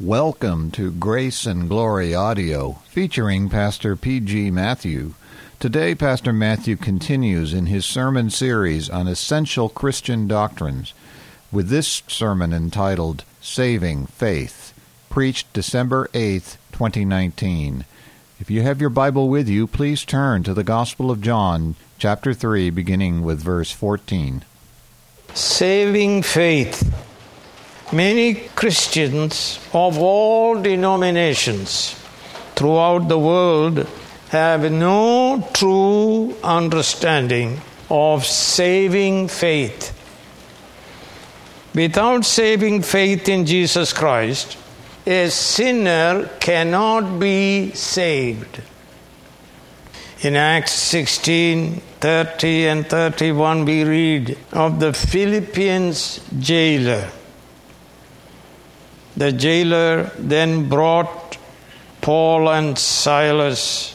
Welcome to Grace and Glory Audio, featuring Pastor P.G. Matthew. Today, Pastor Matthew continues in his sermon series on essential Christian doctrines with this sermon entitled Saving Faith, preached December 8th, 2019. If you have your Bible with you, please turn to the Gospel of John, chapter 3, beginning with verse 14. Saving faith. Many Christians of all denominations throughout the world have no true understanding of saving faith. Without saving faith in Jesus Christ, a sinner cannot be saved. In Acts 16 30 and 31, we read of the Philippians jailer. The jailer then brought Paul and Silas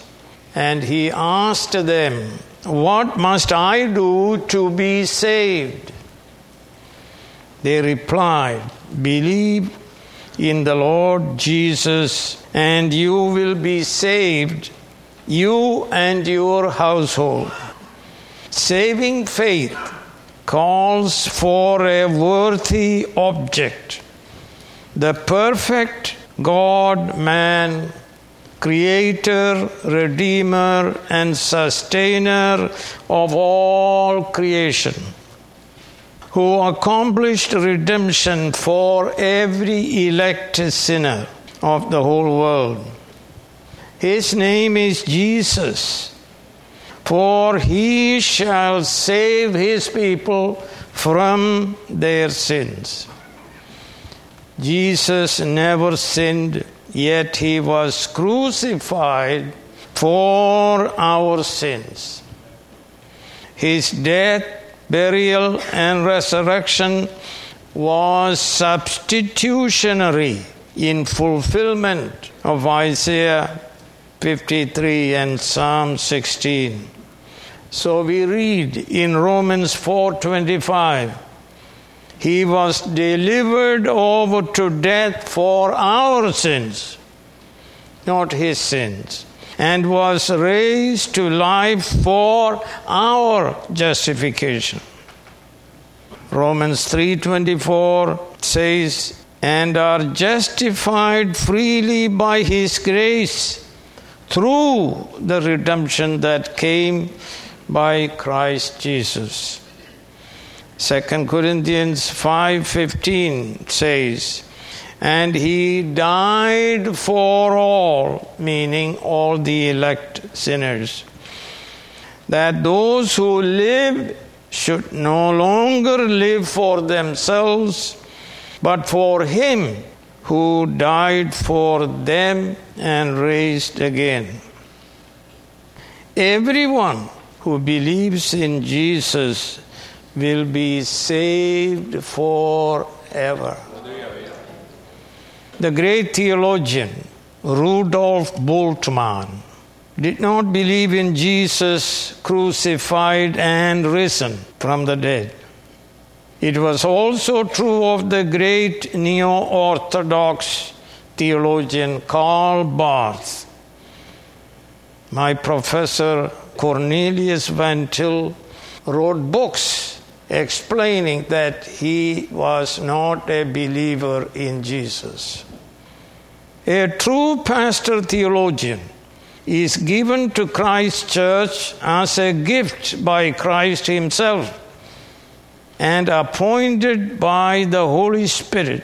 and he asked them, What must I do to be saved? They replied, Believe in the Lord Jesus, and you will be saved, you and your household. Saving faith calls for a worthy object. The perfect God man, creator, redeemer, and sustainer of all creation, who accomplished redemption for every elect sinner of the whole world. His name is Jesus for he shall save his people from their sins. Jesus never sinned, yet he was crucified for our sins. His death, burial, and resurrection was substitutionary in fulfillment of Isaiah 53 and Psalm 16. So we read in Romans 4:25 he was delivered over to death for our sins not his sins and was raised to life for our justification. Romans 3:24 says and are justified freely by his grace through the redemption that came by Christ Jesus. 2 Corinthians 5:15 says, "And he died for all, meaning all the elect sinners, that those who live should no longer live for themselves, but for him who died for them and raised again." Everyone who believes in Jesus will be saved forever. The great theologian Rudolf Bultmann did not believe in Jesus crucified and risen from the dead. It was also true of the great neo Orthodox theologian Karl Barth. My professor Cornelius Van Til wrote books explaining that he was not a believer in Jesus. A true pastor theologian is given to Christ's Church as a gift by Christ Himself and appointed by the Holy Spirit.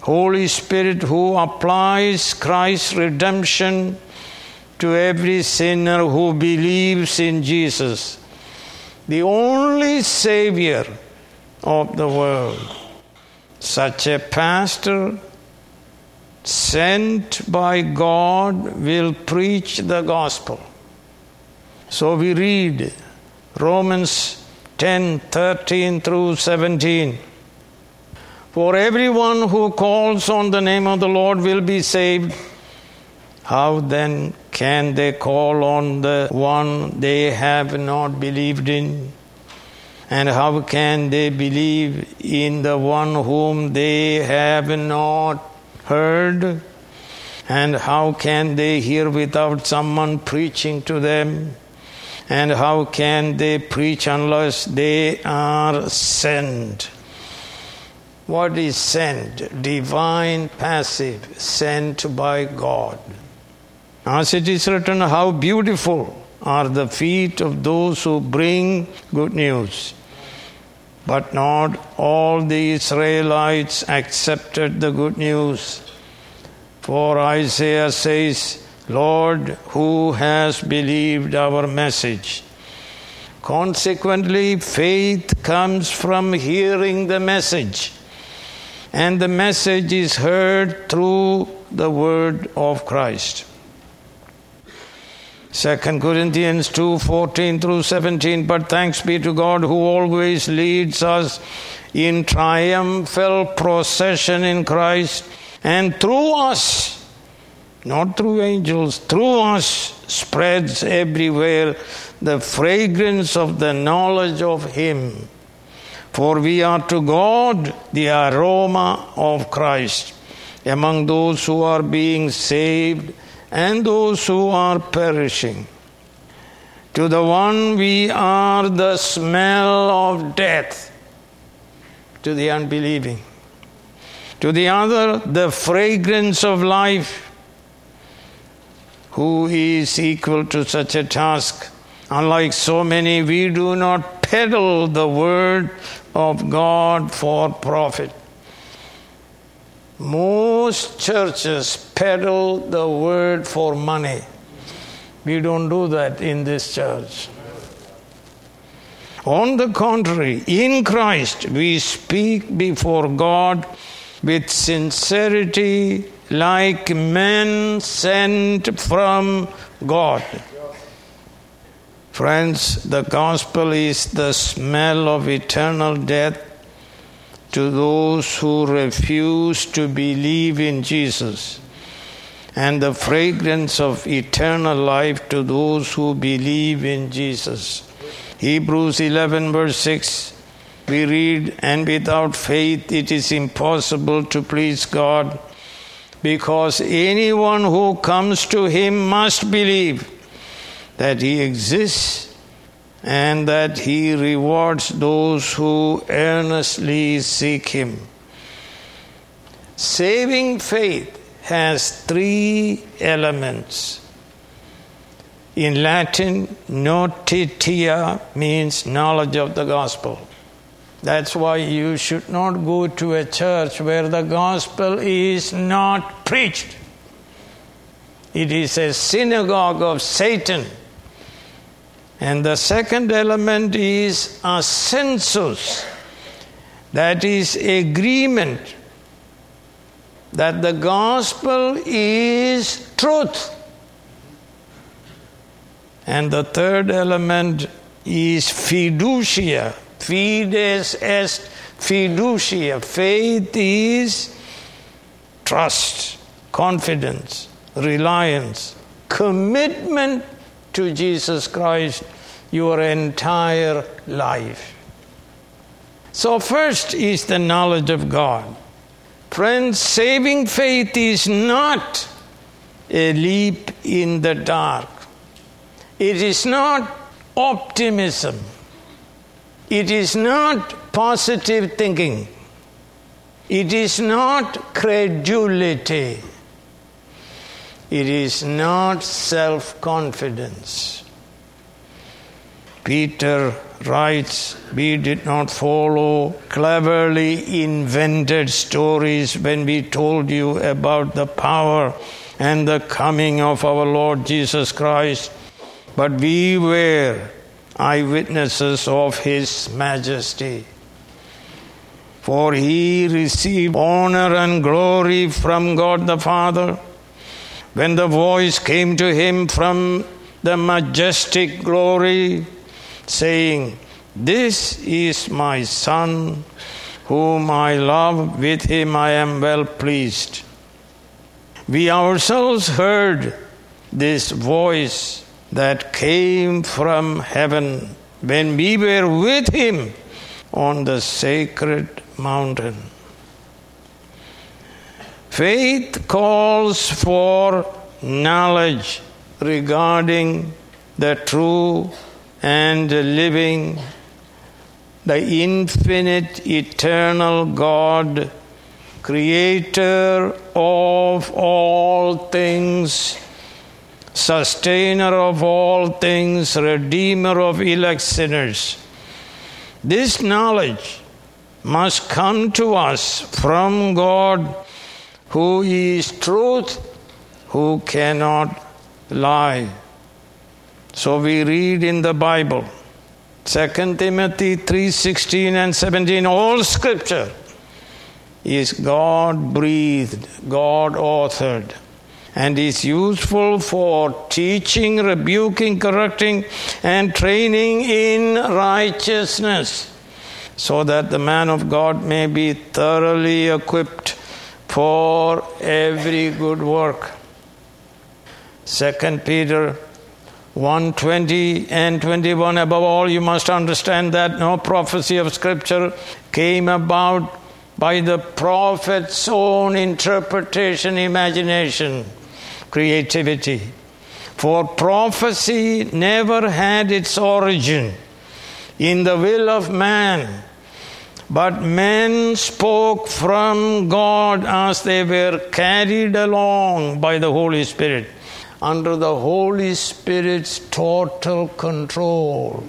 Holy Spirit who applies Christ's redemption to every sinner who believes in Jesus, the only Savior of the world. Such a pastor sent by God will preach the gospel. So we read Romans 10 13 through 17. For everyone who calls on the name of the Lord will be saved. How then can they call on the one they have not believed in? And how can they believe in the one whom they have not heard? And how can they hear without someone preaching to them? And how can they preach unless they are sent? What is sent? Divine passive, sent by God. As it is written, how beautiful are the feet of those who bring good news. But not all the Israelites accepted the good news. For Isaiah says, Lord, who has believed our message? Consequently, faith comes from hearing the message, and the message is heard through the word of Christ. 2 Corinthians 2 14 through 17. But thanks be to God who always leads us in triumphal procession in Christ and through us, not through angels, through us spreads everywhere the fragrance of the knowledge of Him. For we are to God the aroma of Christ among those who are being saved and those who are perishing. To the one we are the smell of death, to the unbelieving. To the other, the fragrance of life. Who is equal to such a task? Unlike so many, we do not peddle the word of God for profit. Most churches peddle the word for money. We don't do that in this church. On the contrary, in Christ we speak before God with sincerity like men sent from God. Friends, the gospel is the smell of eternal death to those who refuse to believe in Jesus, and the fragrance of eternal life to those who believe in Jesus. Hebrews 11, verse 6, we read, And without faith it is impossible to please God, because anyone who comes to him must believe that he exists and that he rewards those who earnestly seek him. Saving faith has three elements. In Latin, notitia means knowledge of the gospel. That's why you should not go to a church where the gospel is not preached. It is a synagogue of Satan. And the second element is assensus, that is agreement that the gospel is truth. And the third element is fiducia. Fides est fiducia. Faith is trust, confidence, reliance, commitment to Jesus Christ your entire life. So, first is the knowledge of God. Friends, saving faith is not a leap in the dark, it is not optimism, it is not positive thinking, it is not credulity. It is not self confidence. Peter writes, We did not follow cleverly invented stories when we told you about the power and the coming of our Lord Jesus Christ, but we were eyewitnesses of His majesty. For He received honor and glory from God the Father when the voice came to him from the majestic glory, saying, This is my Son, whom I love, with him I am well pleased. We ourselves heard this voice that came from heaven when we were with him on the sacred mountain. Faith calls for knowledge regarding the true and living, the infinite, eternal God, creator of all things, sustainer of all things, redeemer of elect sinners. This knowledge must come to us from God, who is truth, who cannot lie. So we read in the Bible, 2 Timothy 3:16 and 17, all scripture is God breathed, God authored, and is useful for teaching, rebuking, correcting, and training in righteousness, so that the man of God may be thoroughly equipped for every good work. 2 Peter 120 and 21 above all you must understand that no prophecy of scripture came about by the prophet's own interpretation imagination creativity for prophecy never had its origin in the will of man but men spoke from God as they were carried along by the Holy Spirit under the Holy Spirit's total control.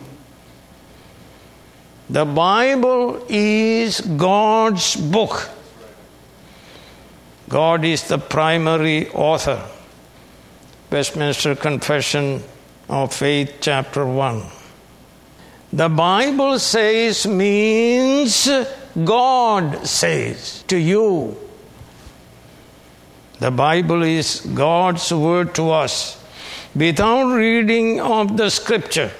The Bible is God's book. God is the primary author. Westminster Confession of Faith, chapter 1. The Bible says means God says to you. The Bible is God's word to us. Without reading of the scripture,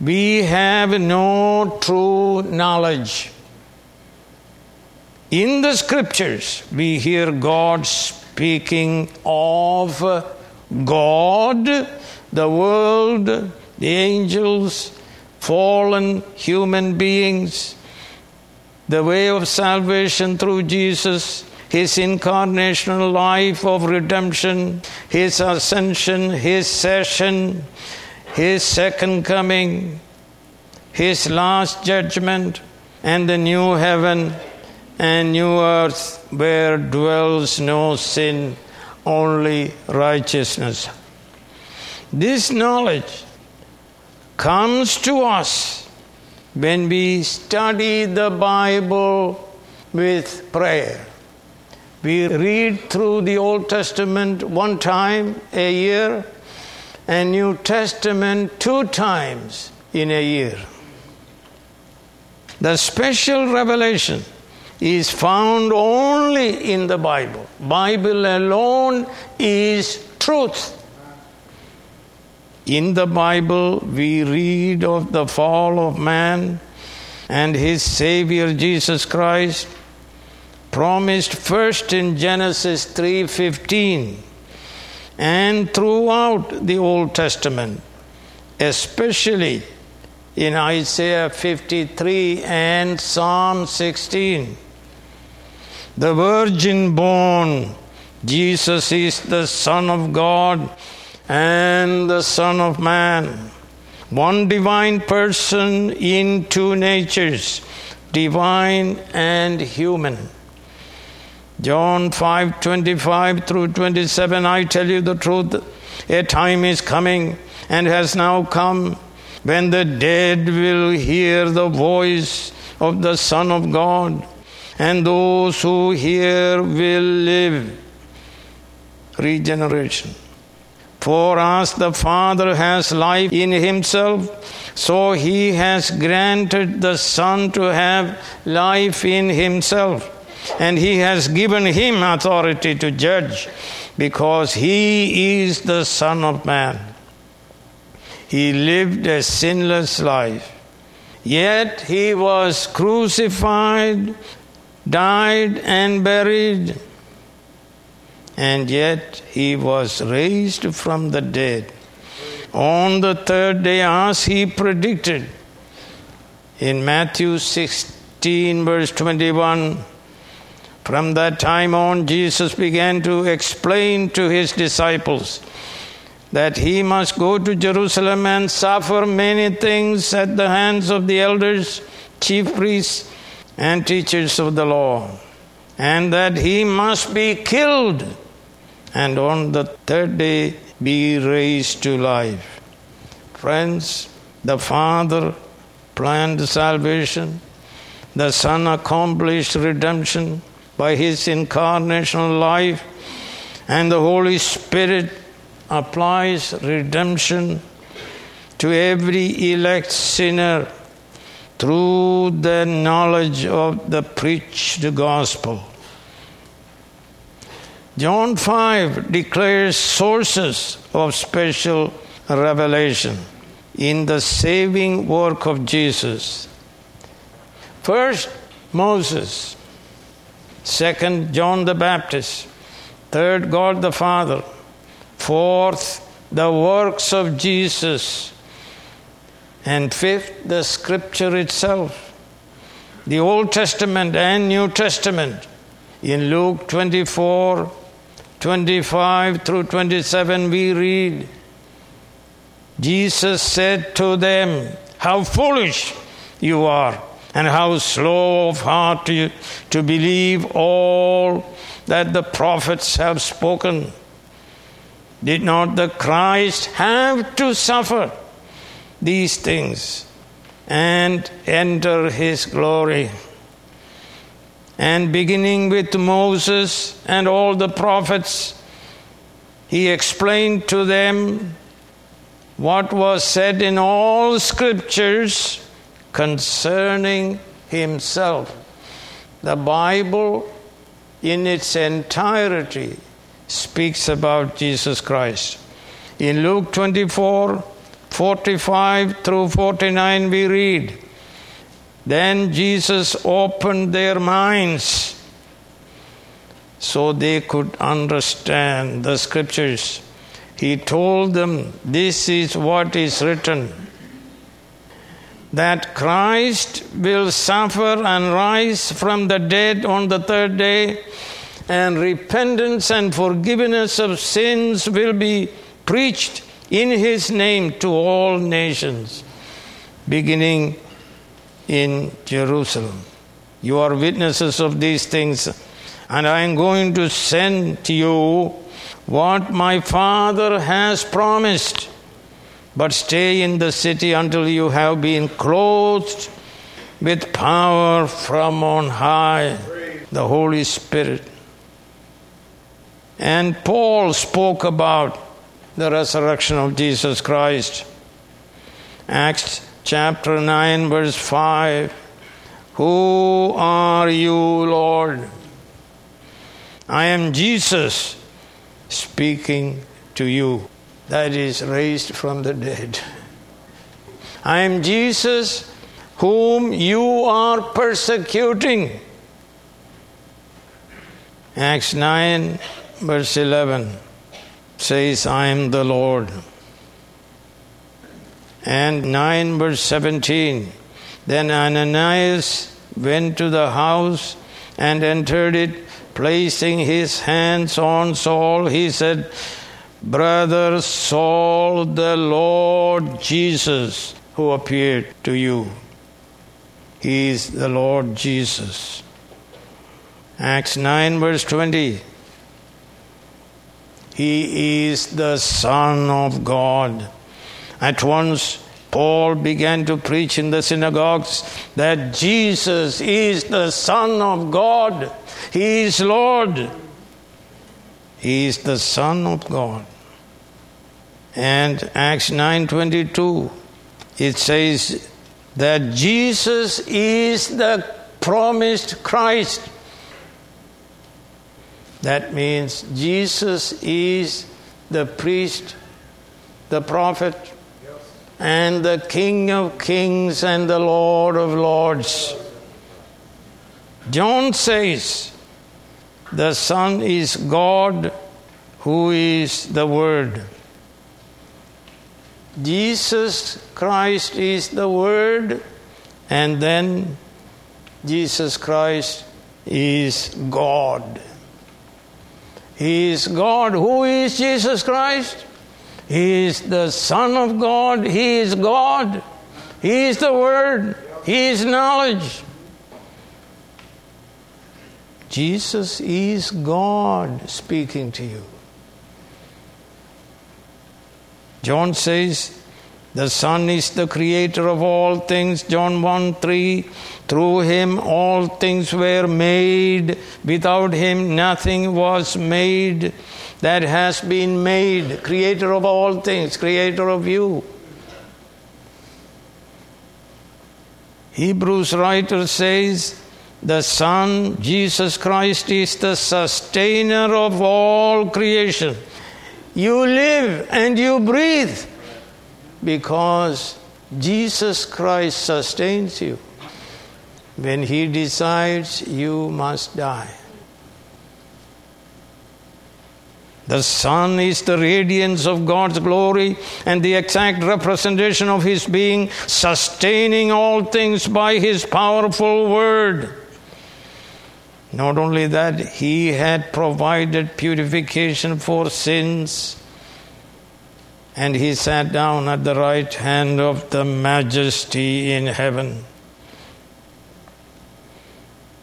we have no true knowledge. In the scriptures, we hear God speaking of God, the world, the angels, fallen human beings, the way of salvation through Jesus, his incarnational life of redemption, his ascension, his session, his second coming, his last judgment, and the new heaven and new earth where dwells no sin, only righteousness. This knowledge comes to us when we study the Bible with prayer. We read through the Old Testament one time a year and New Testament two times in a year. The special revelation is found only in the Bible. Bible alone is truth. In the Bible, we read of the fall of man and his Savior Jesus Christ promised first in Genesis 3:15 and throughout the Old Testament especially in Isaiah 53 and Psalm 16 the virgin born Jesus is the son of God and the son of man one divine person in two natures divine and human. John 5:25 through 27 I tell you the truth a time is coming and has now come when the dead will hear the voice of the son of God and those who hear will live. Regeneration for as the father has life in himself so he has granted the son to have life in himself. And he has given him authority to judge because he is the Son of Man. He lived a sinless life, yet he was crucified, died, and buried, and yet he was raised from the dead. On the third day, as he predicted in Matthew 16, verse 21, From that time on, Jesus began to explain to his disciples that he must go to Jerusalem and suffer many things at the hands of the elders, chief priests, and teachers of the law, and that he must be killed and on the third day be raised to life. Friends, the Father planned salvation, the Son accomplished redemption by his incarnational life, and the Holy Spirit applies redemption to every elect sinner through the knowledge of the preached gospel. John 5 declares sources of special revelation in the saving work of Jesus. First, Moses. Second, John the Baptist. Third, God the Father. Fourth, the works of Jesus. And fifth, the scripture itself. The Old Testament and New Testament. In Luke 24, 25 through 27, we read Jesus said to them, How foolish you are, and how slow of heart to, to believe all that the prophets have spoken. Did not the Christ have to suffer these things and enter his glory? And beginning with Moses and all the prophets, he explained to them what was said in all scriptures concerning himself. The Bible, in its entirety, speaks about Jesus Christ. In Luke 24 45 through 49, we read, Then Jesus opened their minds so they could understand the scriptures. He told them, This is what is written that Christ will suffer and rise from the dead on the third day and repentance and forgiveness of sins will be preached in his name to all nations, beginning in Jerusalem. You are witnesses of these things, and I am going to send to you what my Father has promised. But stay in the city until you have been clothed with power from on high, the Holy Spirit. And Paul spoke about the resurrection of Jesus Christ. Acts chapter 9, verse 5. Who are you, Lord? I am Jesus speaking to you, that is, raised from the dead. I am Jesus whom you are persecuting. Acts 9, verse 11 says, I am the Lord. And 9 verse 17, then Ananias went to the house and entered it, placing his hands on Saul. He said, Brother Saul, the Lord Jesus, who appeared to you, he is the Lord Jesus. Acts 9 verse 20. He is the Son of God. At once, Paul began to preach in the synagogues that Jesus is the Son of God. He is Lord. He is the Son of God. And Acts 9:22 it says that Jesus is the promised Christ. That means Jesus is the priest, the prophet, and the King of kings and the Lord of lords. John says the Son is God who is the Word. Jesus Christ is the Word, and then Jesus Christ is God. He is God. Who is Jesus Christ? He is the Son of God. He is God. He is the Word. He is knowledge. Jesus is God speaking to you. John says, the Son is the creator of all things. John 1 3. Through him all things were made. Without him nothing was made that has been made. Creator of all things, creator of you. Hebrews writer says, the Son, Jesus Christ, is the sustainer of all creation. You live and you breathe because Jesus Christ sustains you. When He decides, you must die. The Son is the radiance of God's glory and the exact representation of His being, sustaining all things by His powerful word. Not only that, He had provided purification for sins, and He sat down at the right hand of the Majesty in heaven.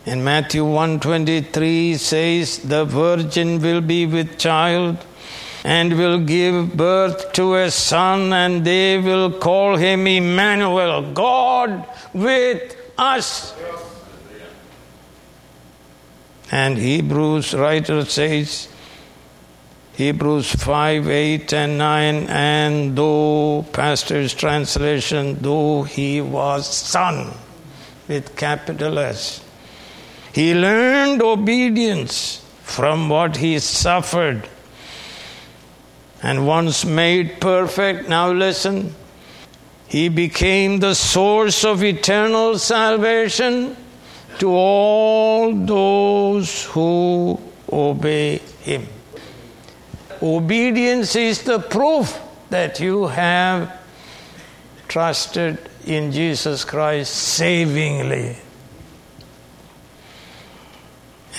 And Matthew 123 says, The virgin will be with child and will give birth to a son, and they will call him Emmanuel, God with us. And Hebrews writer says, Hebrews 5, 8, and 9, and though, pastor's translation, though he was son with capital S, he learned obedience from what he suffered. And once made perfect, now listen, he became the source of eternal salvation to all those who obey him. Obedience is the proof that you have trusted in Jesus Christ savingly.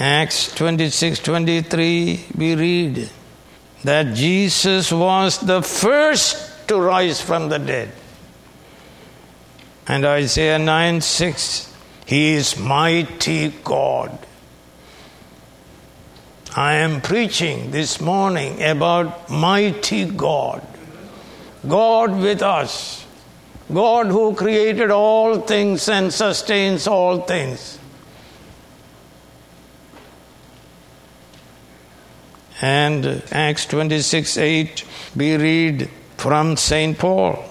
Acts 26 23, we read that Jesus was the first to rise from the dead. And Isaiah 9 6, he is mighty God. I am preaching this morning about mighty God. God with us. God who created all things and sustains all things. And Acts 26 8, we read from St. Paul.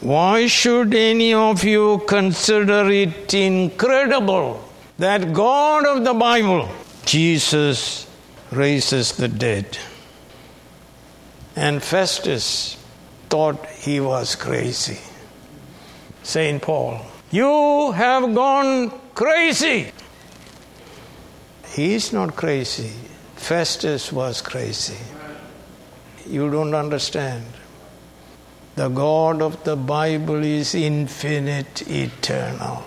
Why should any of you consider it incredible that God of the Bible, Jesus, raises the dead? And Festus thought he was crazy. St. Paul, you have gone crazy. He is not crazy. Festus was crazy. You don't understand. The God of the Bible is infinite, eternal.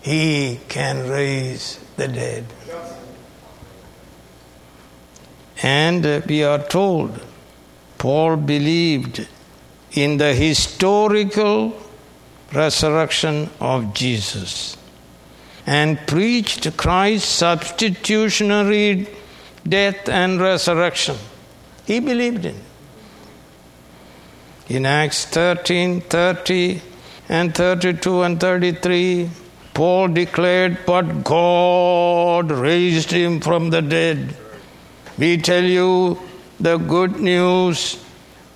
He can raise the dead. And uh, we are told Paul believed in the historical resurrection of Jesus and preached Christ's substitutionary death and resurrection. He believed in in Acts 13 30 and 32 and 33, Paul declared, But God raised him from the dead. We tell you the good news.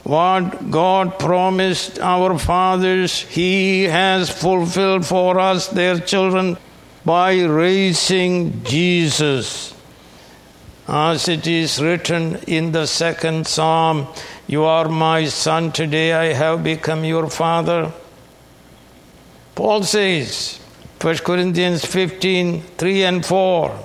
What God promised our fathers, He has fulfilled for us, their children, by raising Jesus. As it is written in the second psalm, you are my son, today I have become your father. Paul says, 1 Corinthians 15 3 and 4.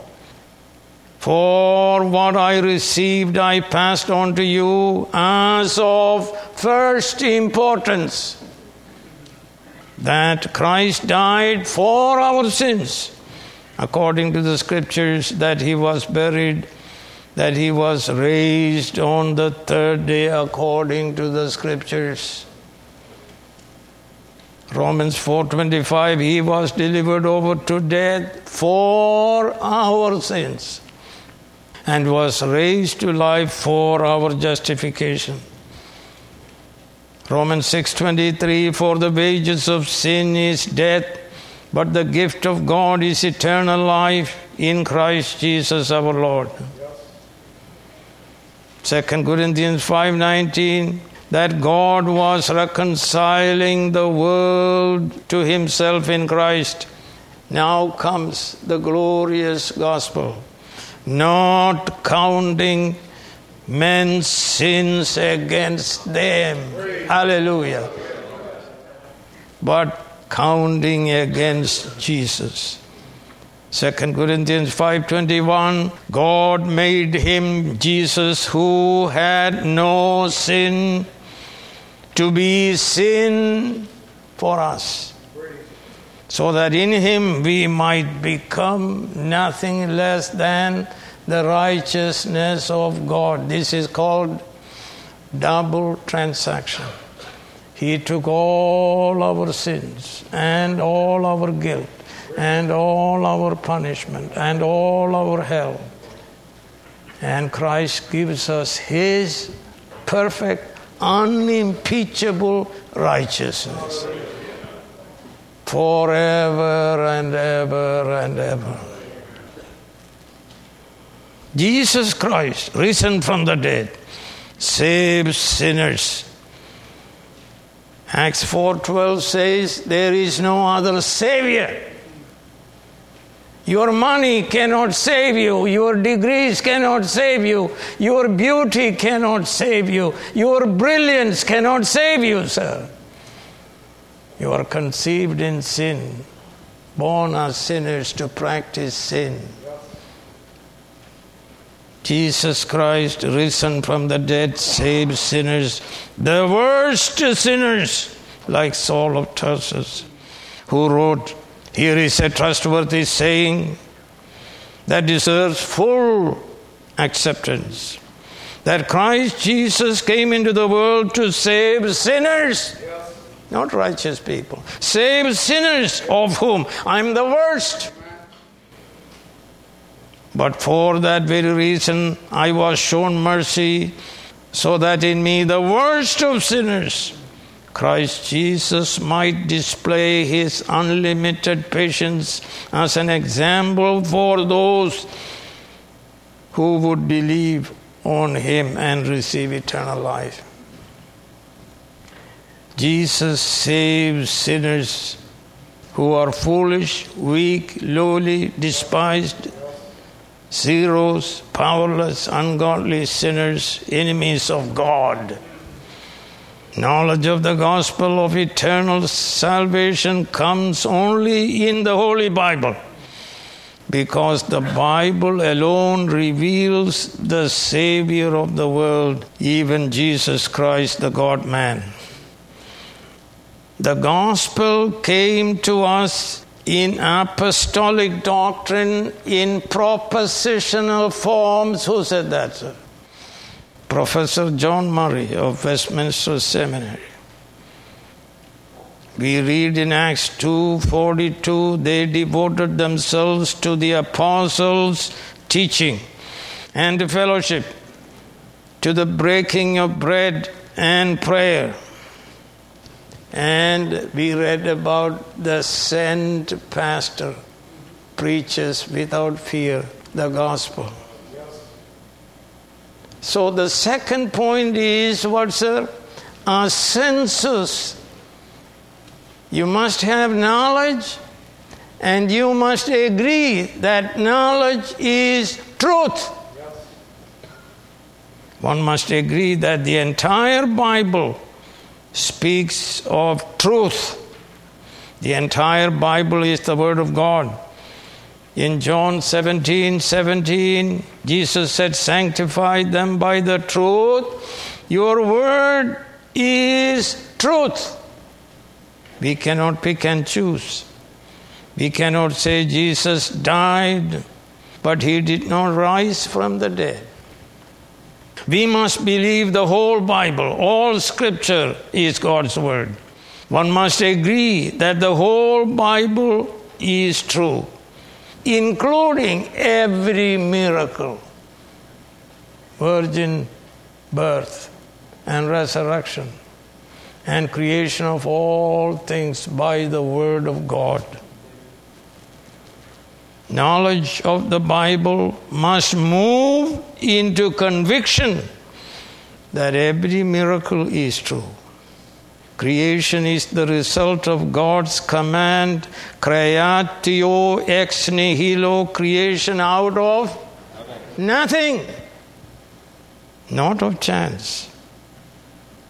For what I received, I passed on to you as of first importance that Christ died for our sins according to the scriptures, that he was buried, that he was raised on the third day according to the scriptures. Romans 4:25 he was delivered over to death for our sins and was raised to life for our justification. Romans 6:23 for the wages of sin is death but the gift of God is eternal life in Christ Jesus our Lord. 2 Corinthians 5:19 that God was reconciling the world to himself in Christ. Now comes the glorious gospel, not counting men's sins against them. Hallelujah. But counting against Jesus. 2 Corinthians 5:21 God made him Jesus who had no sin to be sin for us, so that in him we might become nothing less than the righteousness of God. This is called double transaction. He took all our sins and all our guilt and all our punishment and all our hell. And Christ gives us His perfect unimpeachable righteousness forever and ever and ever. Jesus Christ, risen from the dead, saves sinners. Acts 4:12 says there is no other savior. Your money cannot save you. Your degrees cannot save you. Your beauty cannot save you. Your brilliance cannot save you, sir. You are conceived in sin, born as sinners to practice sin. Jesus Christ, risen from the dead, saves sinners, the worst sinners, like Saul of Tarsus, who wrote here is a trustworthy saying that deserves full acceptance that Christ Jesus came into the world to save sinners, not righteous people. Save sinners, of whom I'm the worst. But for that very reason, I was shown mercy, so that in me, the worst of sinners, Christ Jesus might display his unlimited patience as an example for those who would believe on him and receive eternal life. Jesus saves sinners who are foolish, weak, lowly, despised, zeros, powerless, ungodly sinners, enemies of God. Knowledge of the gospel of eternal salvation comes only in the Holy Bible because the Bible alone reveals the Savior of the world, even Jesus Christ, the God man. The gospel came to us in apostolic doctrine in propositional forms. Who said that, sir? Professor John Murray of Westminster Seminary. We read in Acts 2:42 they devoted themselves to the apostles' teaching and fellowship, to the breaking of bread and prayer. And we read about the sent pastor preaches without fear the gospel. So the second point is what, sir? Assensus. You must have knowledge and you must agree that knowledge is truth. One must agree that the entire Bible speaks of truth. The entire Bible is the Word of God. In John 17 17, Jesus said, Sanctify them by the truth. Your word is truth. We cannot pick and choose. We cannot say Jesus died, but he did not rise from the dead. We must believe the whole Bible. All scripture is God's word. One must agree that the whole Bible is true, including every miracle virgin birth and resurrection and creation of all things by the word of God. Knowledge of the Bible must move into conviction that every miracle is true. Creation is the result of God's command, creatio ex nihilo, creation out of nothing, not of chance.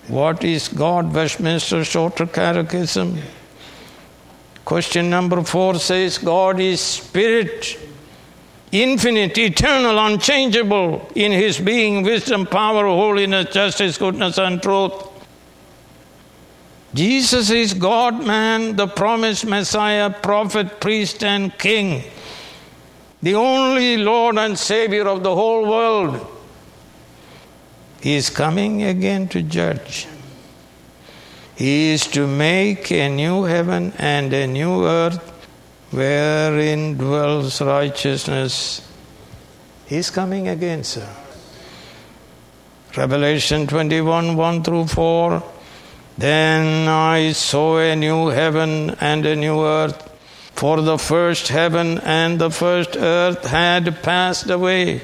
What is God? Westminster Shorter Catechism. Question number four says God is spirit, infinite, eternal, unchangeable in his being, wisdom, power, holiness, justice, goodness, and truth. Jesus is God man, the promised Messiah, prophet, priest, and king, the only Lord and Savior of the whole world. He is coming again to judge. He is to make a new heaven and a new earth wherein dwells righteousness. He's coming again, sir. Revelation 21 1 through 4. Then I saw a new heaven and a new earth, for the first heaven and the first earth had passed away,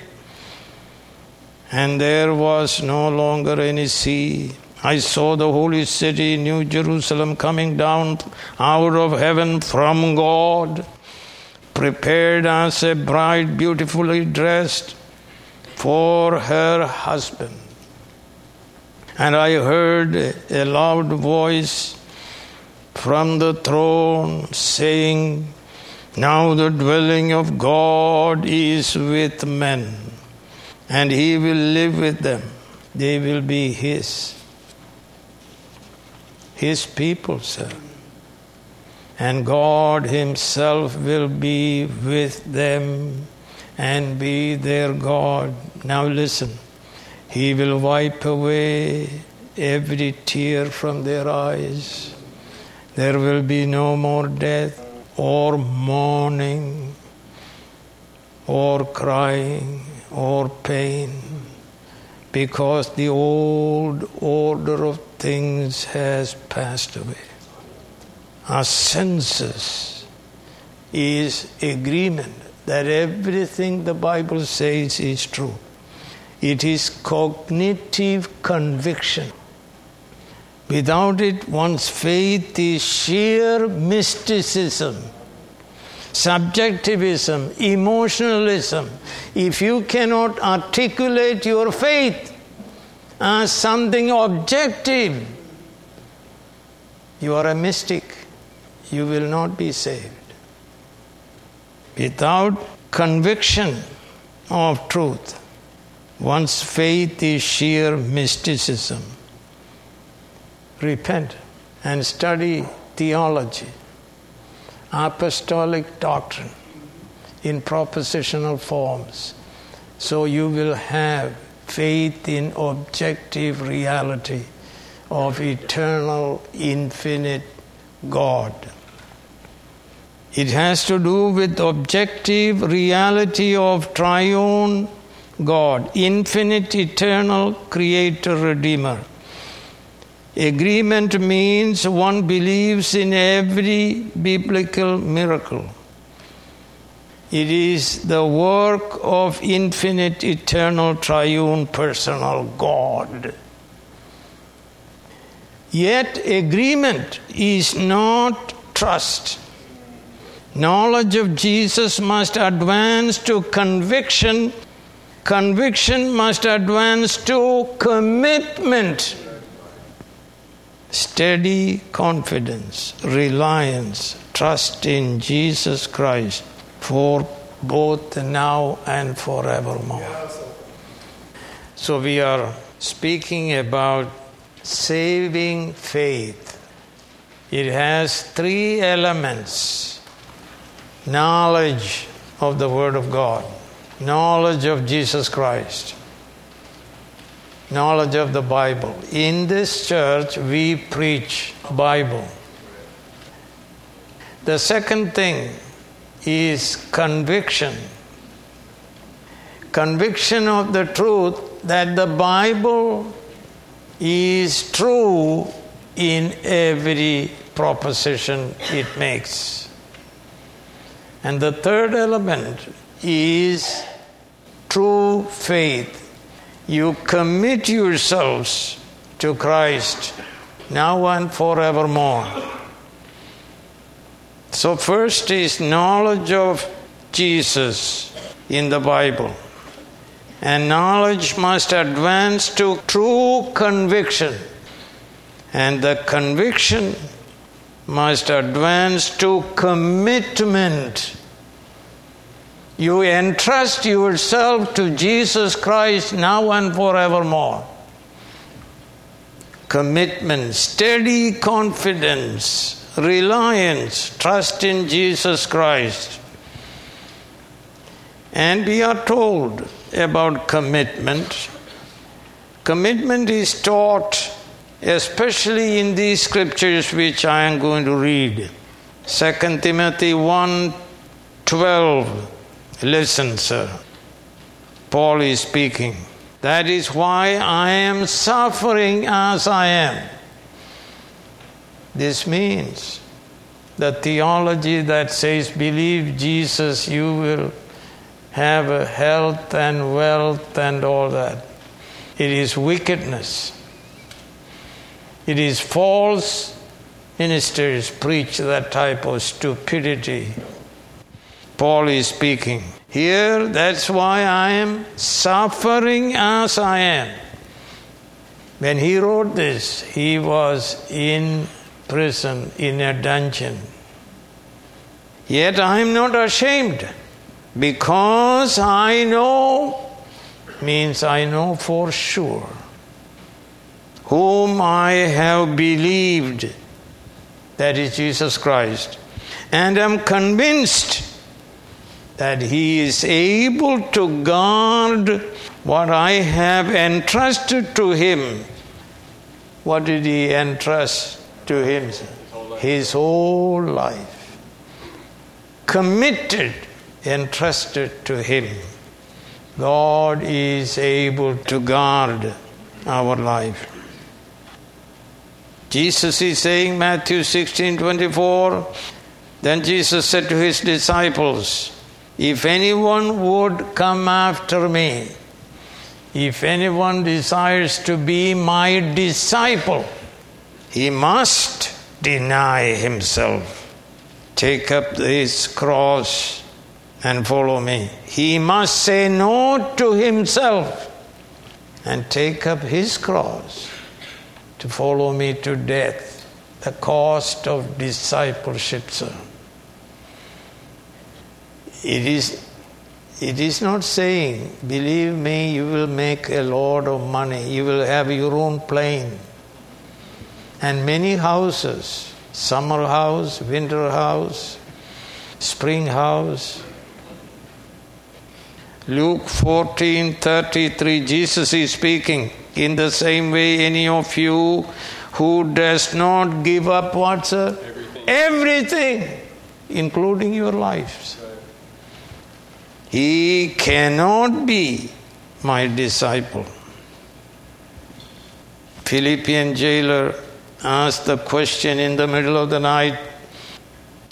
and there was no longer any sea. I saw the holy city, New Jerusalem, coming down out of heaven from God, prepared as a bride beautifully dressed for her husband. And I heard a loud voice from the throne saying, Now the dwelling of God is with men, and he will live with them. They will be his his people, sir. And God Himself will be with them and be their God. Now listen, He will wipe away every tear from their eyes. There will be no more death or mourning or crying or pain because the old order of things has passed away. Assensus is agreement that everything the Bible says is true. It is cognitive conviction. Without it, one's faith is sheer mysticism, subjectivism, emotionalism. If you cannot articulate your faith, as something objective. You are a mystic. You will not be saved. Without conviction of truth, one's faith is sheer mysticism. Repent and study theology, apostolic doctrine in propositional forms, so you will have faith in objective reality of eternal, infinite God. It has to do with objective reality of triune God, infinite, eternal creator, redeemer. Agreement means one believes in every biblical miracle. It is the work of infinite, eternal, triune, personal God. Yet, agreement is not trust. Knowledge of Jesus must advance to conviction. Conviction must advance to commitment. Steady confidence, reliance, trust in Jesus Christ for both now and forevermore. So we are speaking about saving faith. It has three elements knowledge of the Word of God, knowledge of Jesus Christ, knowledge of the Bible. In this church, we preach Bible. The second thing is conviction. Conviction of the truth that the Bible is true in every proposition it makes. And the third element is true faith. You commit yourselves to Christ now and forevermore. So, first is knowledge of Jesus in the Bible. And knowledge must advance to true conviction. And the conviction must advance to commitment. You entrust yourself to Jesus Christ now and forevermore. Commitment, steady confidence, reliance, trust in Jesus Christ. And we are told about commitment. Commitment is taught especially in these scriptures which I am going to read. 2 Timothy 1 12. Listen, sir. Paul is speaking. That is why I am suffering as I am. This means the theology that says, believe Jesus, you will have health and wealth and all that. It is wickedness. It is false ministers preach that type of stupidity. Paul is speaking. Here, that's why I am suffering as I am. When he wrote this, he was in prison, in a dungeon. Yet I am not ashamed because I know means I know for sure whom I have believed, that is Jesus Christ, and am convinced that He is able to guard what I have entrusted to Him. What did He entrust to Him? His whole life. Committed, entrusted to Him. God is able to guard our life. Jesus is saying, Matthew 16 24, then Jesus said to his disciples, If anyone would come after me, if anyone desires to be my disciple, he must deny himself, take up his cross, and follow me. He must say no to himself and take up his cross to follow me to death, the cost of discipleship, sir. It is, it is not saying, believe me, you will make a lot of money, you will have your own plane and many houses summer house, winter house, spring house. Luke 14 33, Jesus is speaking. In the same way, any of you who does not give up what, sir? Everything, Everything including your lives. He cannot be my disciple. Philippian jailer asked the question in the middle of the night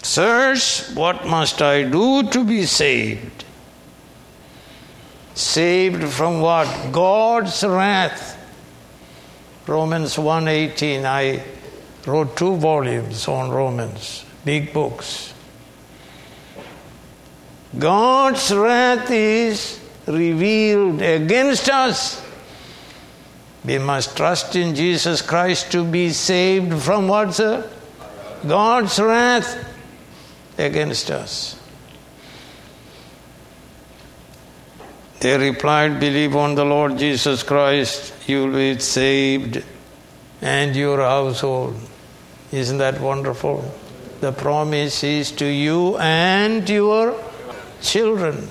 Sirs, what must I do to be saved? Saved from what? God's wrath. Romans 1:18 I wrote two volumes on Romans, big books. God's wrath is revealed against us. We must trust in Jesus Christ to be saved from what, sir? God's wrath against us. They replied, Believe on the Lord Jesus Christ, you will be saved and your household. Isn't that wonderful? the promise is to you and your children.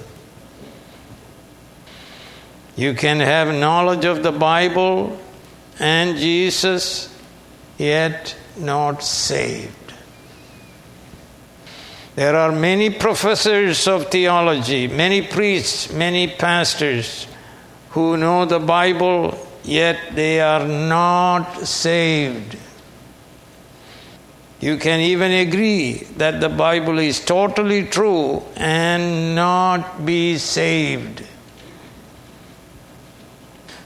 You can have knowledge of the Bible and Jesus, yet not saved. There are many professors of theology, many priests, many pastors who know the Bible, yet they are not saved. You can even agree that the Bible is totally true and not be saved.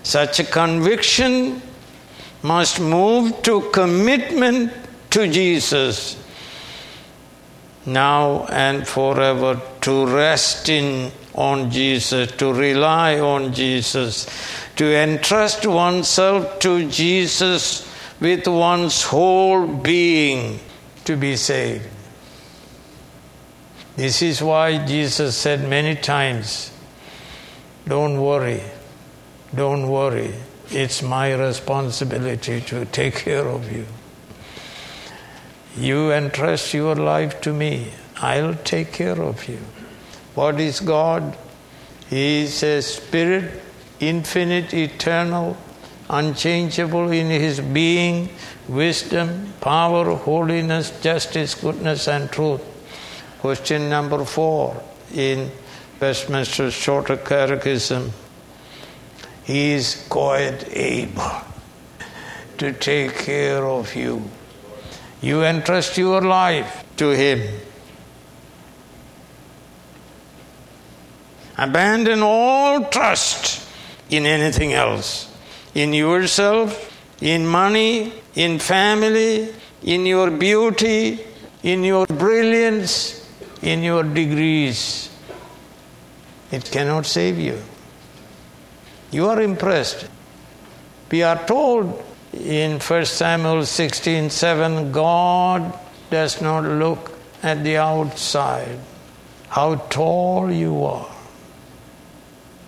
Such a conviction must move to commitment to Jesus now and forever to rest in on Jesus, to rely on Jesus, to entrust oneself to Jesus with one's whole being to be saved. This is why Jesus said many times, Don't worry, don't worry, it's my responsibility to take care of you. You entrust your life to me, I'll take care of you. What is God? He is a spirit, infinite, eternal, unchangeable in his being, wisdom, power, holiness, justice, goodness, and truth. Question number four in Westminster Shorter Catechism. He is quite able to take care of you. You entrust your life to Him. Abandon all trust in anything else, in yourself, in money, in family, in your beauty, in your brilliance, in your degrees. It cannot save you. You are impressed. We are told in 1 Samuel 16 7, God does not look at the outside, how tall you are,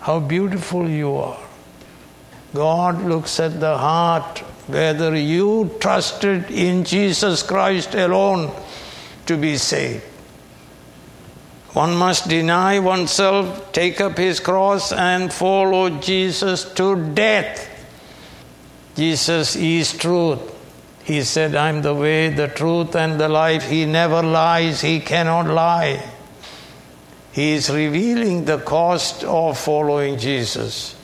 how beautiful you are. God looks at the heart, whether you trusted in Jesus Christ alone to be saved. One must deny oneself, take up his cross, and follow Jesus to death. Jesus is truth. He said, I'm the way, the truth, and the life. He never lies, he cannot lie. He is revealing the cost of following Jesus.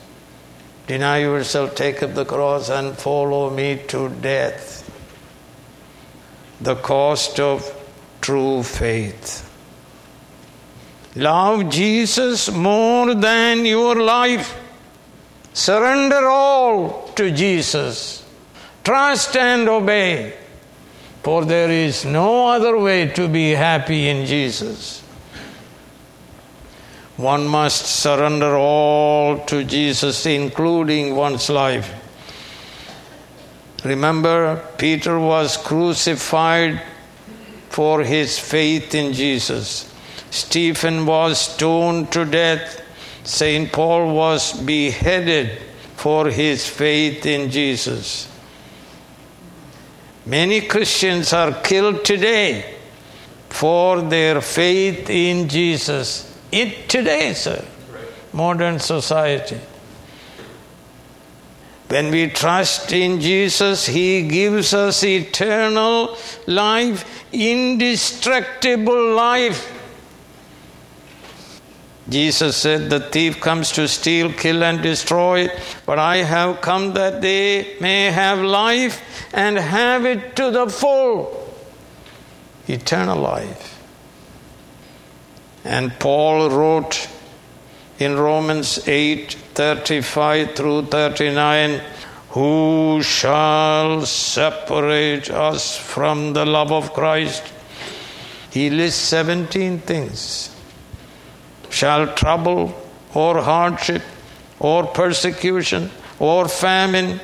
Deny yourself, take up the cross, and follow me to death. The cost of true faith. Love Jesus more than your life. Surrender all to Jesus. Trust and obey. For there is no other way to be happy in Jesus. One must surrender all to Jesus, including one's life. Remember, Peter was crucified for his faith in Jesus. Stephen was stoned to death St. Paul was beheaded for his faith in Jesus. Many Christians are killed today for their faith in Jesus. It today, sir, modern society. When we trust in Jesus, He gives us eternal life, indestructible life. Jesus said, The thief comes to steal, kill, and destroy, but I have come that they may have life and have it to the full. Eternal life. And Paul wrote in Romans 8 35 through 39 Who shall separate us from the love of Christ? He lists 17 things shall trouble or hardship or persecution or famine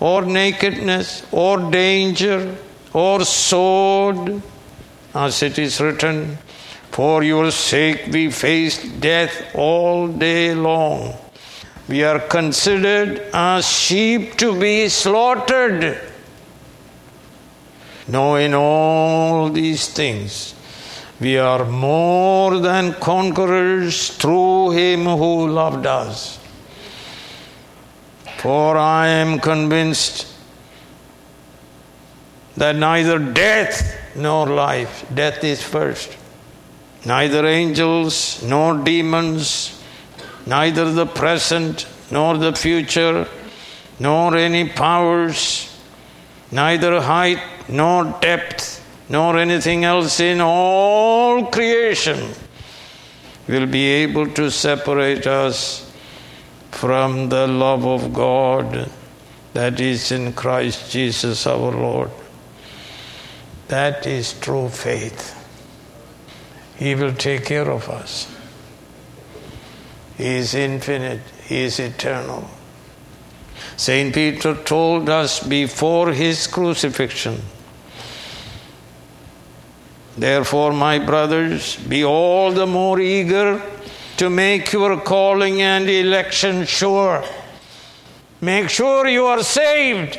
or nakedness or danger or sword, as it is written, For your sake we face death all day long. We are considered as sheep to be slaughtered. Knowing all these things, we are more than conquerors through him who loved us. For I am convinced that neither death nor life, death is first, neither angels nor demons, neither the present nor the future, nor any powers, neither height nor depth, nor anything else in all creation will be able to separate us from the love of God that is in Christ Jesus our Lord. That is true faith. He will take care of us. He is infinite, He is eternal. St. Peter told us before his crucifixion Therefore, my brothers, be all the more eager to make your calling and election sure. Make sure you are saved.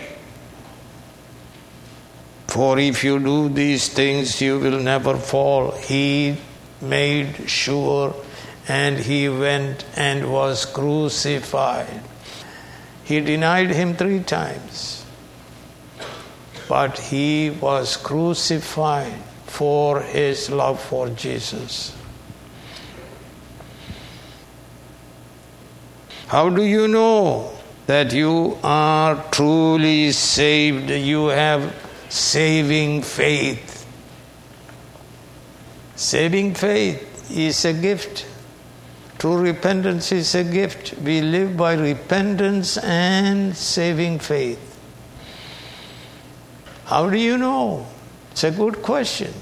For if you do these things, you will never fall. He made sure and he went and was crucified. He denied him three times. But he was crucified for his love for Jesus. How do you know that you are truly saved? You have saving faith. Saving faith is a gift. True repentance is a gift. We live by repentance and saving faith. How do you know? It's a good question.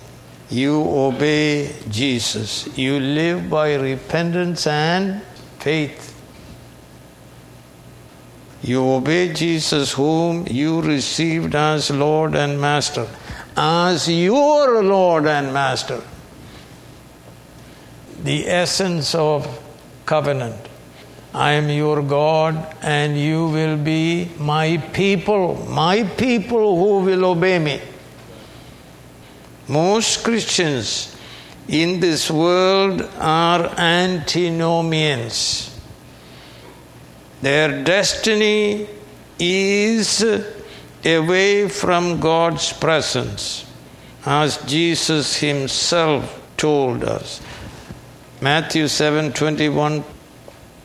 You obey Jesus. You live by repentance and faith. You obey Jesus, whom you received as Lord and Master, as your Lord and Master. The essence of covenant. I am your God, and you will be my people, my people who will obey me. Most Christians in this world are antinomians. Their destiny is away from God's presence, as Jesus himself told us. Matthew 7:21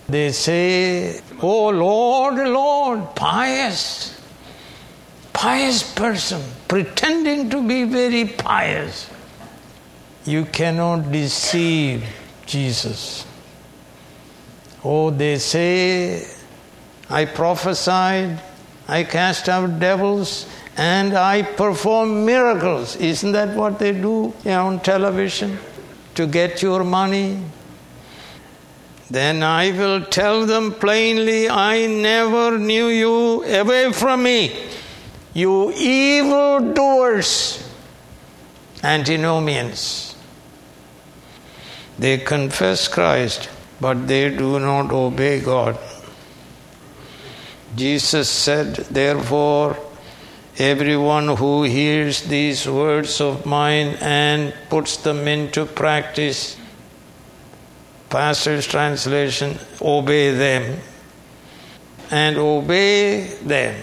they say, "Oh Lord, Lord, pious pious person pretending to be very pious." You cannot deceive Jesus. Oh, they say I prophesied, I cast out devils, and I perform miracles. Isn't that what they do on television to get your money? Then I will tell them plainly, I never knew you away from me, you evil doers, antinomians. They confess Christ, but they do not obey God. Jesus said, Therefore, everyone who hears these words of mine and puts them into practice, pastor's translation, obey them, and obey them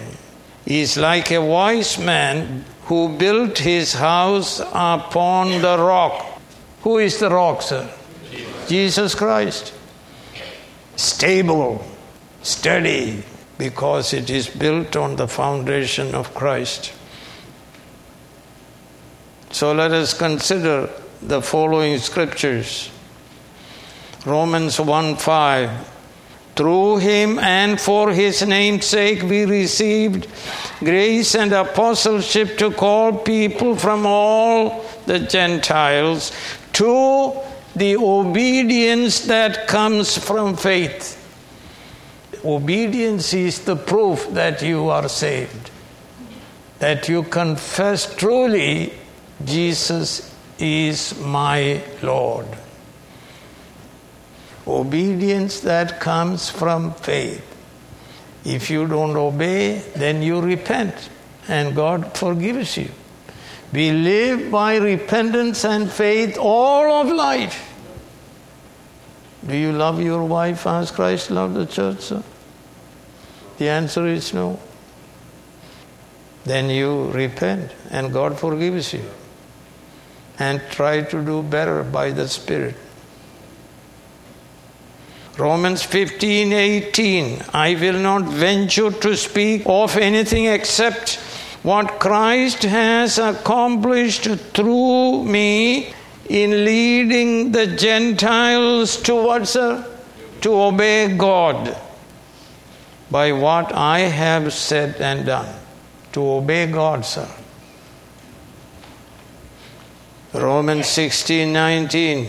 is like a wise man who built his house upon the rock. Who is the rock, sir? Jesus, Jesus Christ. Stable, steady, because it is built on the foundation of Christ. So let us consider the following scriptures Romans 1 5. Through him and for his name's sake, we received grace and apostleship to call people from all the Gentiles to the obedience that comes from faith. Obedience is the proof that you are saved, that you confess truly Jesus is my Lord. Obedience that comes from faith. If you don't obey, then you repent and God forgives you. We live by repentance and faith all of life. Do you love your wife as Christ loved the church, sir? The answer is no. Then you repent and God forgives you. And try to do better by the Spirit. Romans 15 18. I will not venture to speak of anything except what Christ has accomplished through me in leading the Gentiles towards uh, to obey God by what I have said and done. To obey God, sir. Romans 16 19.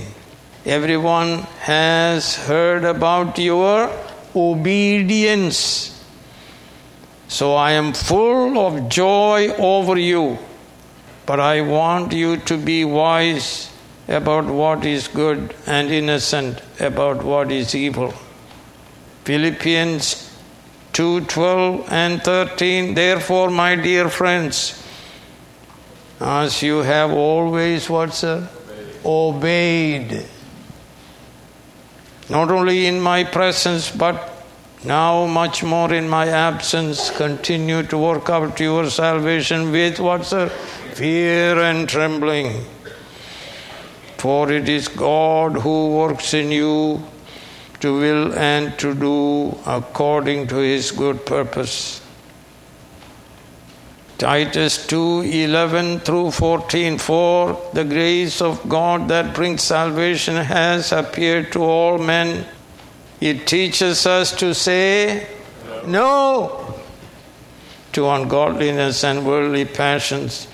Everyone has heard about your obedience. So I am full of joy over you. But I want you to be wise about what is good and innocent about what is evil. Philippians 2:12 and 13 Therefore my dear friends as you have always what sir? Obeyed. Not only in my presence, but now much more in my absence, continue to work out your salvation with what, sir? Fear and trembling. For it is God who works in you to will and to do according to his good purpose. Titus 2 11 through 14 For the grace of God that brings salvation has appeared to all men. It teaches us to say no to ungodliness and worldly passions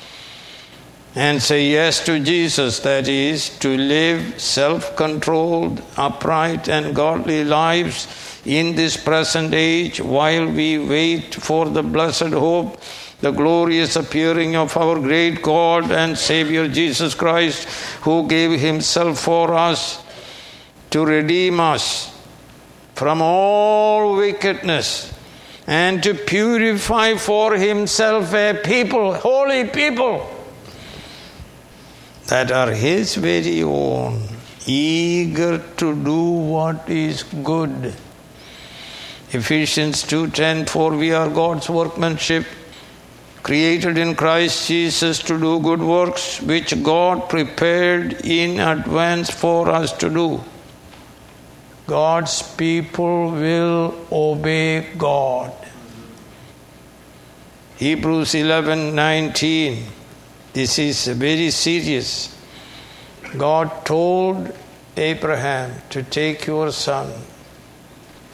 and say yes to Jesus, that is, to live self controlled, upright, and godly lives in this present age while we wait for the blessed hope the glorious appearing of our great God and Savior Jesus Christ, who gave Himself for us to redeem us from all wickedness and to purify for Himself a people, holy people, that are His very own, eager to do what is good. Ephesians 2:10 For we are God's workmanship created in Christ Jesus to do good works which God prepared in advance for us to do. God's people will obey God. Hebrews 11:19 This is very serious. God told Abraham to take your son.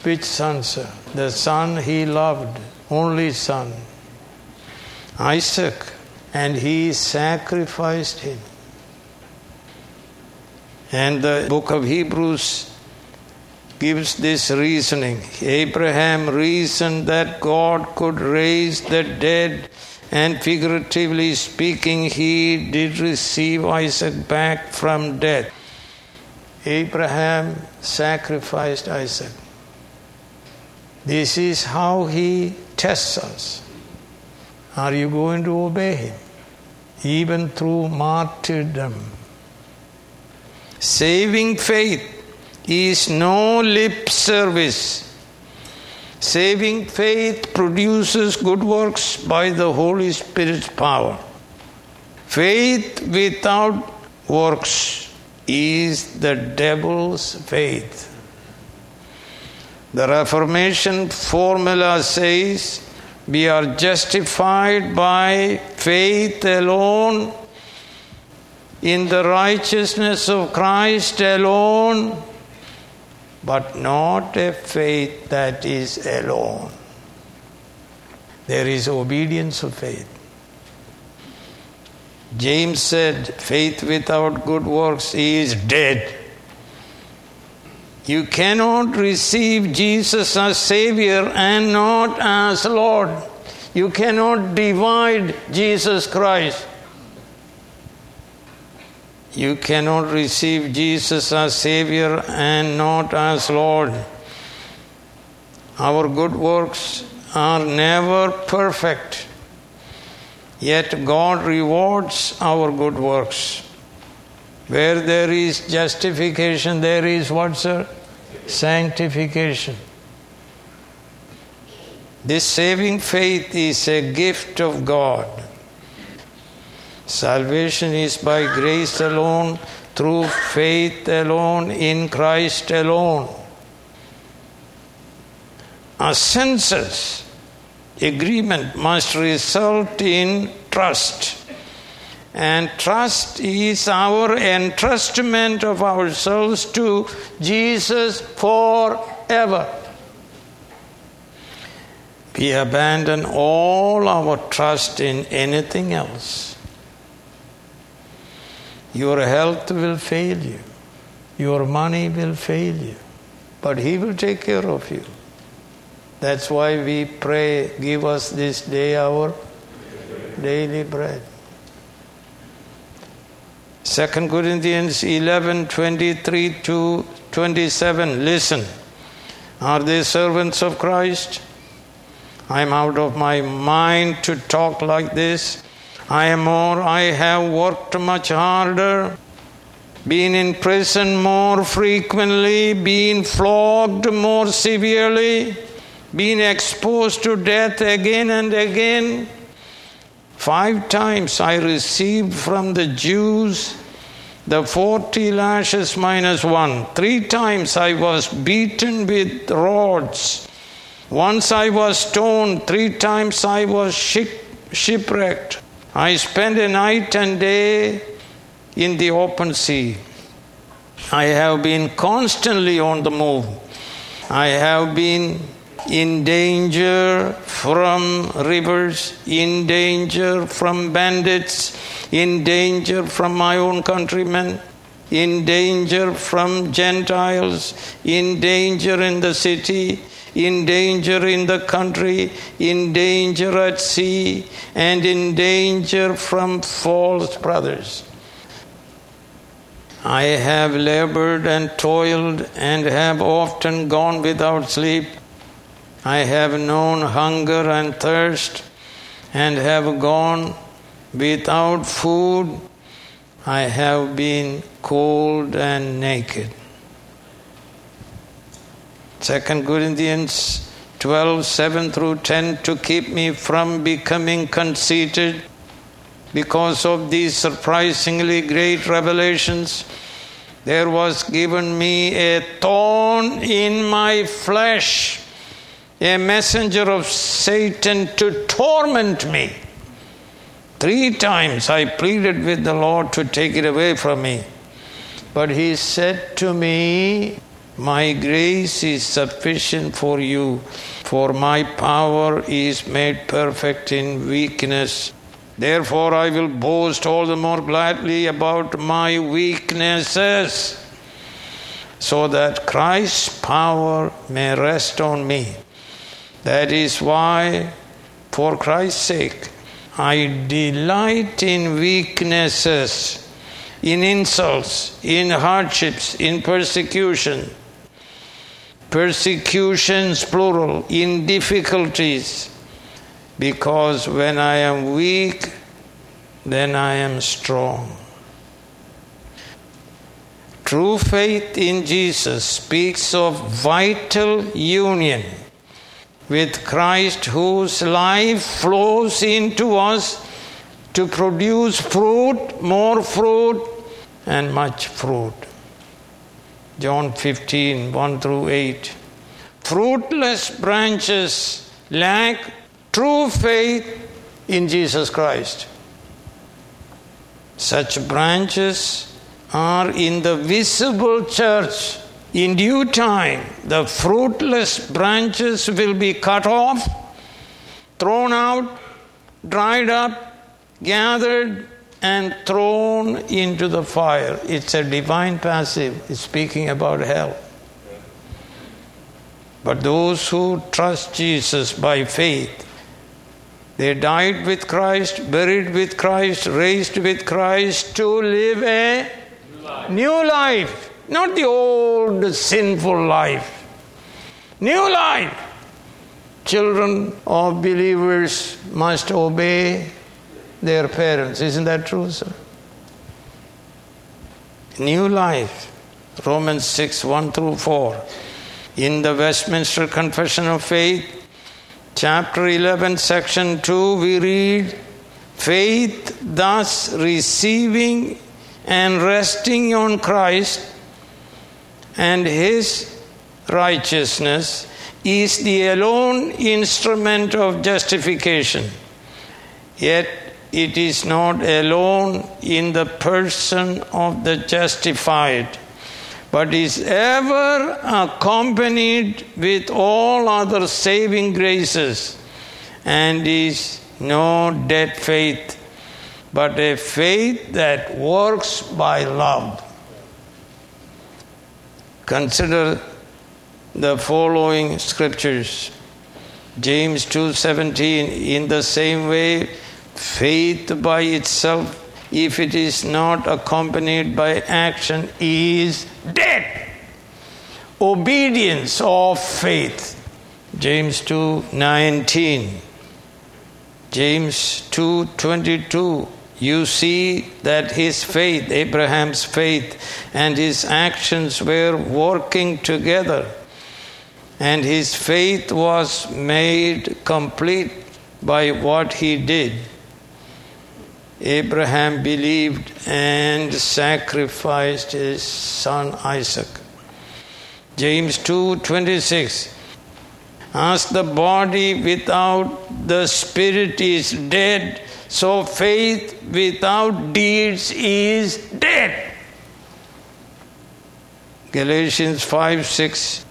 Which son, sir? The son he loved, only son Isaac, and he sacrificed him. And the book of Hebrews gives this reasoning. Abraham reasoned that God could raise the dead, and figuratively speaking, he did receive Isaac back from death. Abraham sacrificed Isaac. This is how he tests us. Are you going to obey him? Even through martyrdom. Saving faith is no lip service. Saving faith produces good works by the Holy Spirit's power. Faith without works is the devil's faith. The Reformation formula says we are justified by faith alone, in the righteousness of Christ alone, but not a faith that is alone. There is obedience of faith. James said, faith without good works is dead. You cannot receive Jesus as Savior and not as Lord. You cannot divide Jesus Christ. You cannot receive Jesus as Savior and not as Lord. Our good works are never perfect. Yet God rewards our good works. Where there is justification, there is what, sir? Sanctification. This saving faith is a gift of God. Salvation is by grace alone, through faith alone, in Christ alone. Assensus agreement must result in trust. And trust is our entrustment of ourselves to Jesus forever. We abandon all our trust in anything else. Your health will fail you, your money will fail you, but He will take care of you. That's why we pray, give us this day our daily bread. 2 Corinthians 11 23 to 27. Listen. Are they servants of Christ? I am out of my mind to talk like this. I am more, I have worked much harder, been in prison more frequently, been flogged more severely, been exposed to death again and again. Five times I received from the Jews the 40 lashes minus one. Three times I was beaten with rods. Once I was stoned. Three times I was ship- shipwrecked. I spend a night and day in the open sea. I have been constantly on the move. I have been in danger from rivers, in danger from bandits, in danger from my own countrymen, in danger from Gentiles, in danger in the city, in danger in the country, in danger at sea, and in danger from false brothers. I have labored and toiled and have often gone without sleep. I have known hunger and thirst and have gone without food. I have been cold and naked. 2 Corinthians 12 7 through 10 to keep me from becoming conceited because of these surprisingly great revelations. There was given me a thorn in my flesh, a messenger of Satan to torment me. Three times I pleaded with the Lord to take it away from me. But he said to me, My grace is sufficient for you, for my power is made perfect in weakness. Therefore, I will boast all the more gladly about my weaknesses, so that Christ's power may rest on me. That is why, for Christ's sake, I delight in weaknesses, in insults, in hardships, in persecution. Persecutions, plural, in difficulties. Because when I am weak, then I am strong. True faith in Jesus speaks of vital union with Christ, whose life flows into us to produce fruit, more fruit, and much fruit. John 15, 1 through 8. Fruitless branches lack true faith in Jesus Christ. Such branches are in the visible church. In due time, the fruitless branches will be cut off, thrown out, dried up, gathered, and thrown into the fire. It's a divine passive, it's speaking about hell. But those who trust Jesus by faith, they died with Christ, buried with Christ, raised with Christ to live a new life. New life. Not the old sinful life. New life. Children of believers must obey their parents. Isn't that true, sir? New life. Romans 6 1 through 4. In the Westminster Confession of Faith, chapter 11, section 2, we read faith thus receiving and resting on Christ and His righteousness is the alone instrument of justification. Yet it is not alone in the person of the justified, but is ever accompanied with all other saving graces, and is no dead faith, but a faith that works by love. Consider the following scriptures. James 2:17 in the same way faith by itself if it is not accompanied by action is dead. Obedience of faith. James 2:19 James 2:22 you see that his faith Abraham's faith and his actions were working together and his faith was made complete by what he did. Abraham believed and sacrificed his son Isaac. James 2:26 As the body without the spirit is dead, so faith without deeds is dead. Galatians 5 6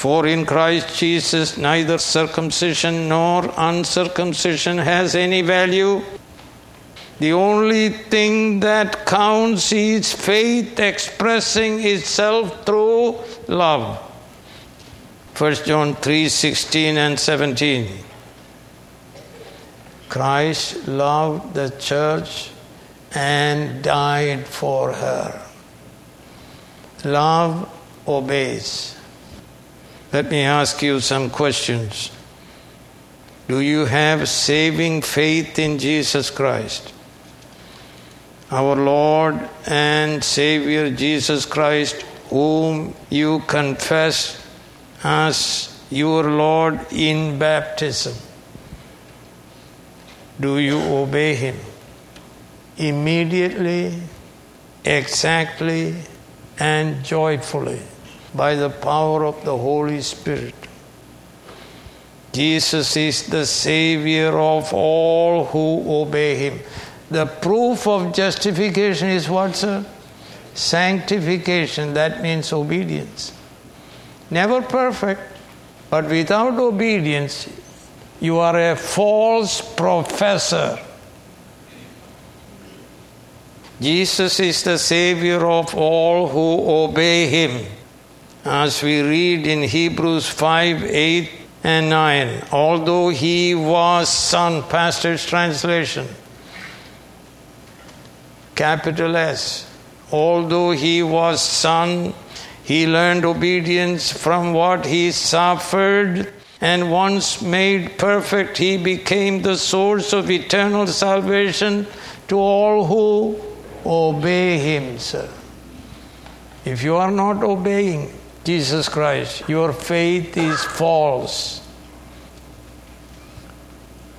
for in Christ Jesus, neither circumcision nor uncircumcision has any value. The only thing that counts is faith expressing itself through love. 1 John 3:16 and 17. Christ loved the church and died for her. Love obeys. Let me ask you some questions. Do you have saving faith in Jesus Christ? Our Lord and Savior Jesus Christ, whom you confess as your Lord in baptism. Do you obey Him? Immediately, exactly, and joyfully by the power of the Holy Spirit. Jesus is the Savior of all who obey Him. The proof of justification is what, sir? Sanctification. That means obedience. Never perfect, but without obedience, you are a false professor. Jesus is the Savior of all who obey Him as we read in Hebrews 5 8 and 9. Although he was son, pastor's translation, capital S. Although he was son, he learned obedience from what he suffered, and once made perfect, he became the source of eternal salvation to all who obey him, sir. If you are not obeying, Jesus Christ, your faith is false.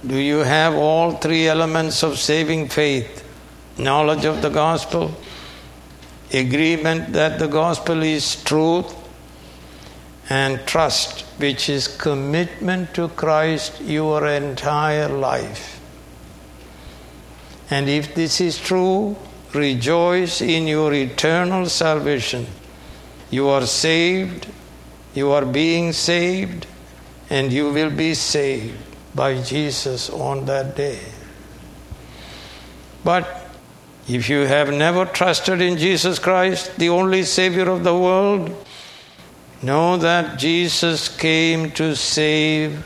Do you have all three elements of saving faith? Knowledge of the gospel, agreement that the gospel is truth, and trust, which is commitment to Christ your entire life. And if this is true, rejoice in your eternal salvation you are saved, you are being saved, and you will be saved by Jesus on that day. But if you have never trusted in Jesus Christ, the only Savior of the world, know that Jesus came to save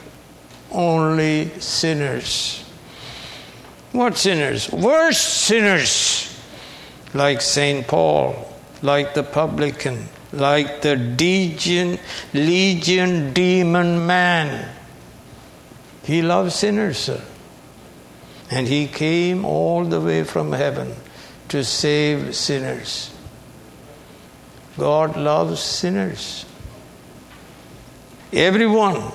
only sinners. What sinners? Worse sinners, like St. Paul, like the publican, like the legion, legion demon man. He loves sinners, sir. And he came all the way from heaven to save sinners. God loves sinners. Everyone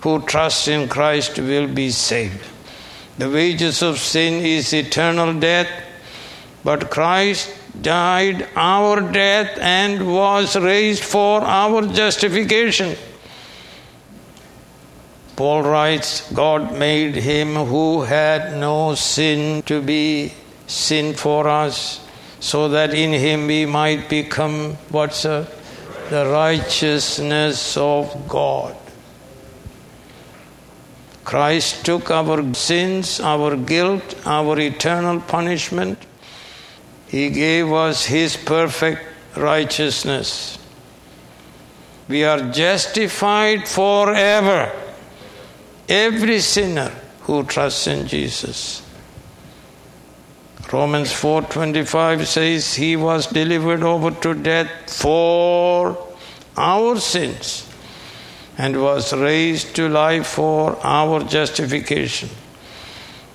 who trusts in Christ will be saved. The wages of sin is eternal death, but Christ died our death and was raised for our justification. Paul writes, God made him who had no sin to be sin for us, so that in him we might become what's the righteousness of God. Christ took our sins, our guilt, our eternal punishment. He gave us His perfect righteousness. We are justified forever. Every sinner who trusts in Jesus. Romans 4:25 says he was delivered over to death for our sins and was raised to life for our justification.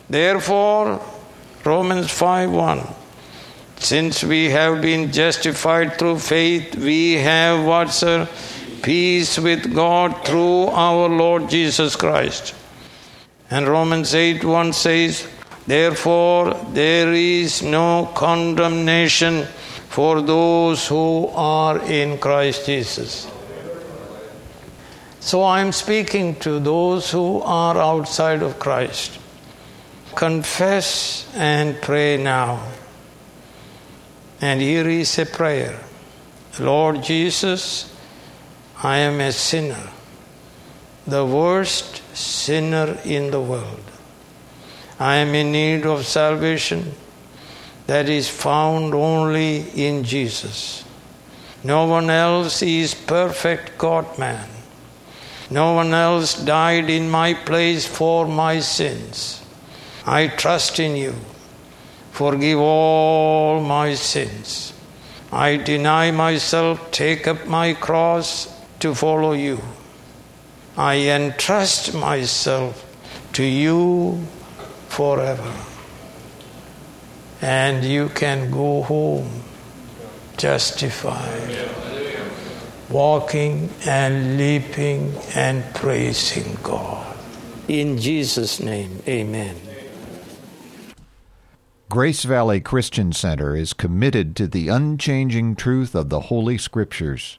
Therefore, Romans 5:1 Since we have been justified through faith, we have what sir? Peace with God through our Lord Jesus Christ. And Romans 8:1 says, Therefore, there is no condemnation for those who are in Christ Jesus. So I'm speaking to those who are outside of Christ. Confess and pray now. And here is a prayer Lord Jesus, I am a sinner, the worst sinner in the world. I am in need of salvation that is found only in Jesus. No one else is perfect God man. No one else died in my place for my sins. I trust in you. Forgive all my sins. I deny myself, take up my cross to follow you. I entrust myself to you forever. And you can go home justified, walking and leaping and praising God. In Jesus' name, amen. Grace Valley Christian Center is committed to the unchanging truth of the Holy Scriptures.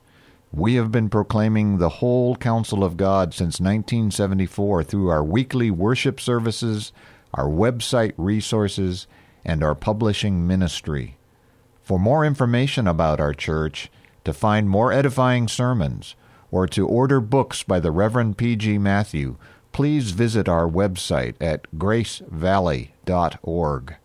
We have been proclaiming the whole counsel of God since 1974 through our weekly worship services, our website resources, and our publishing ministry. For more information about our church, to find more edifying sermons, or to order books by the Reverend P.G. Matthew, please visit our website at gracevalley.org.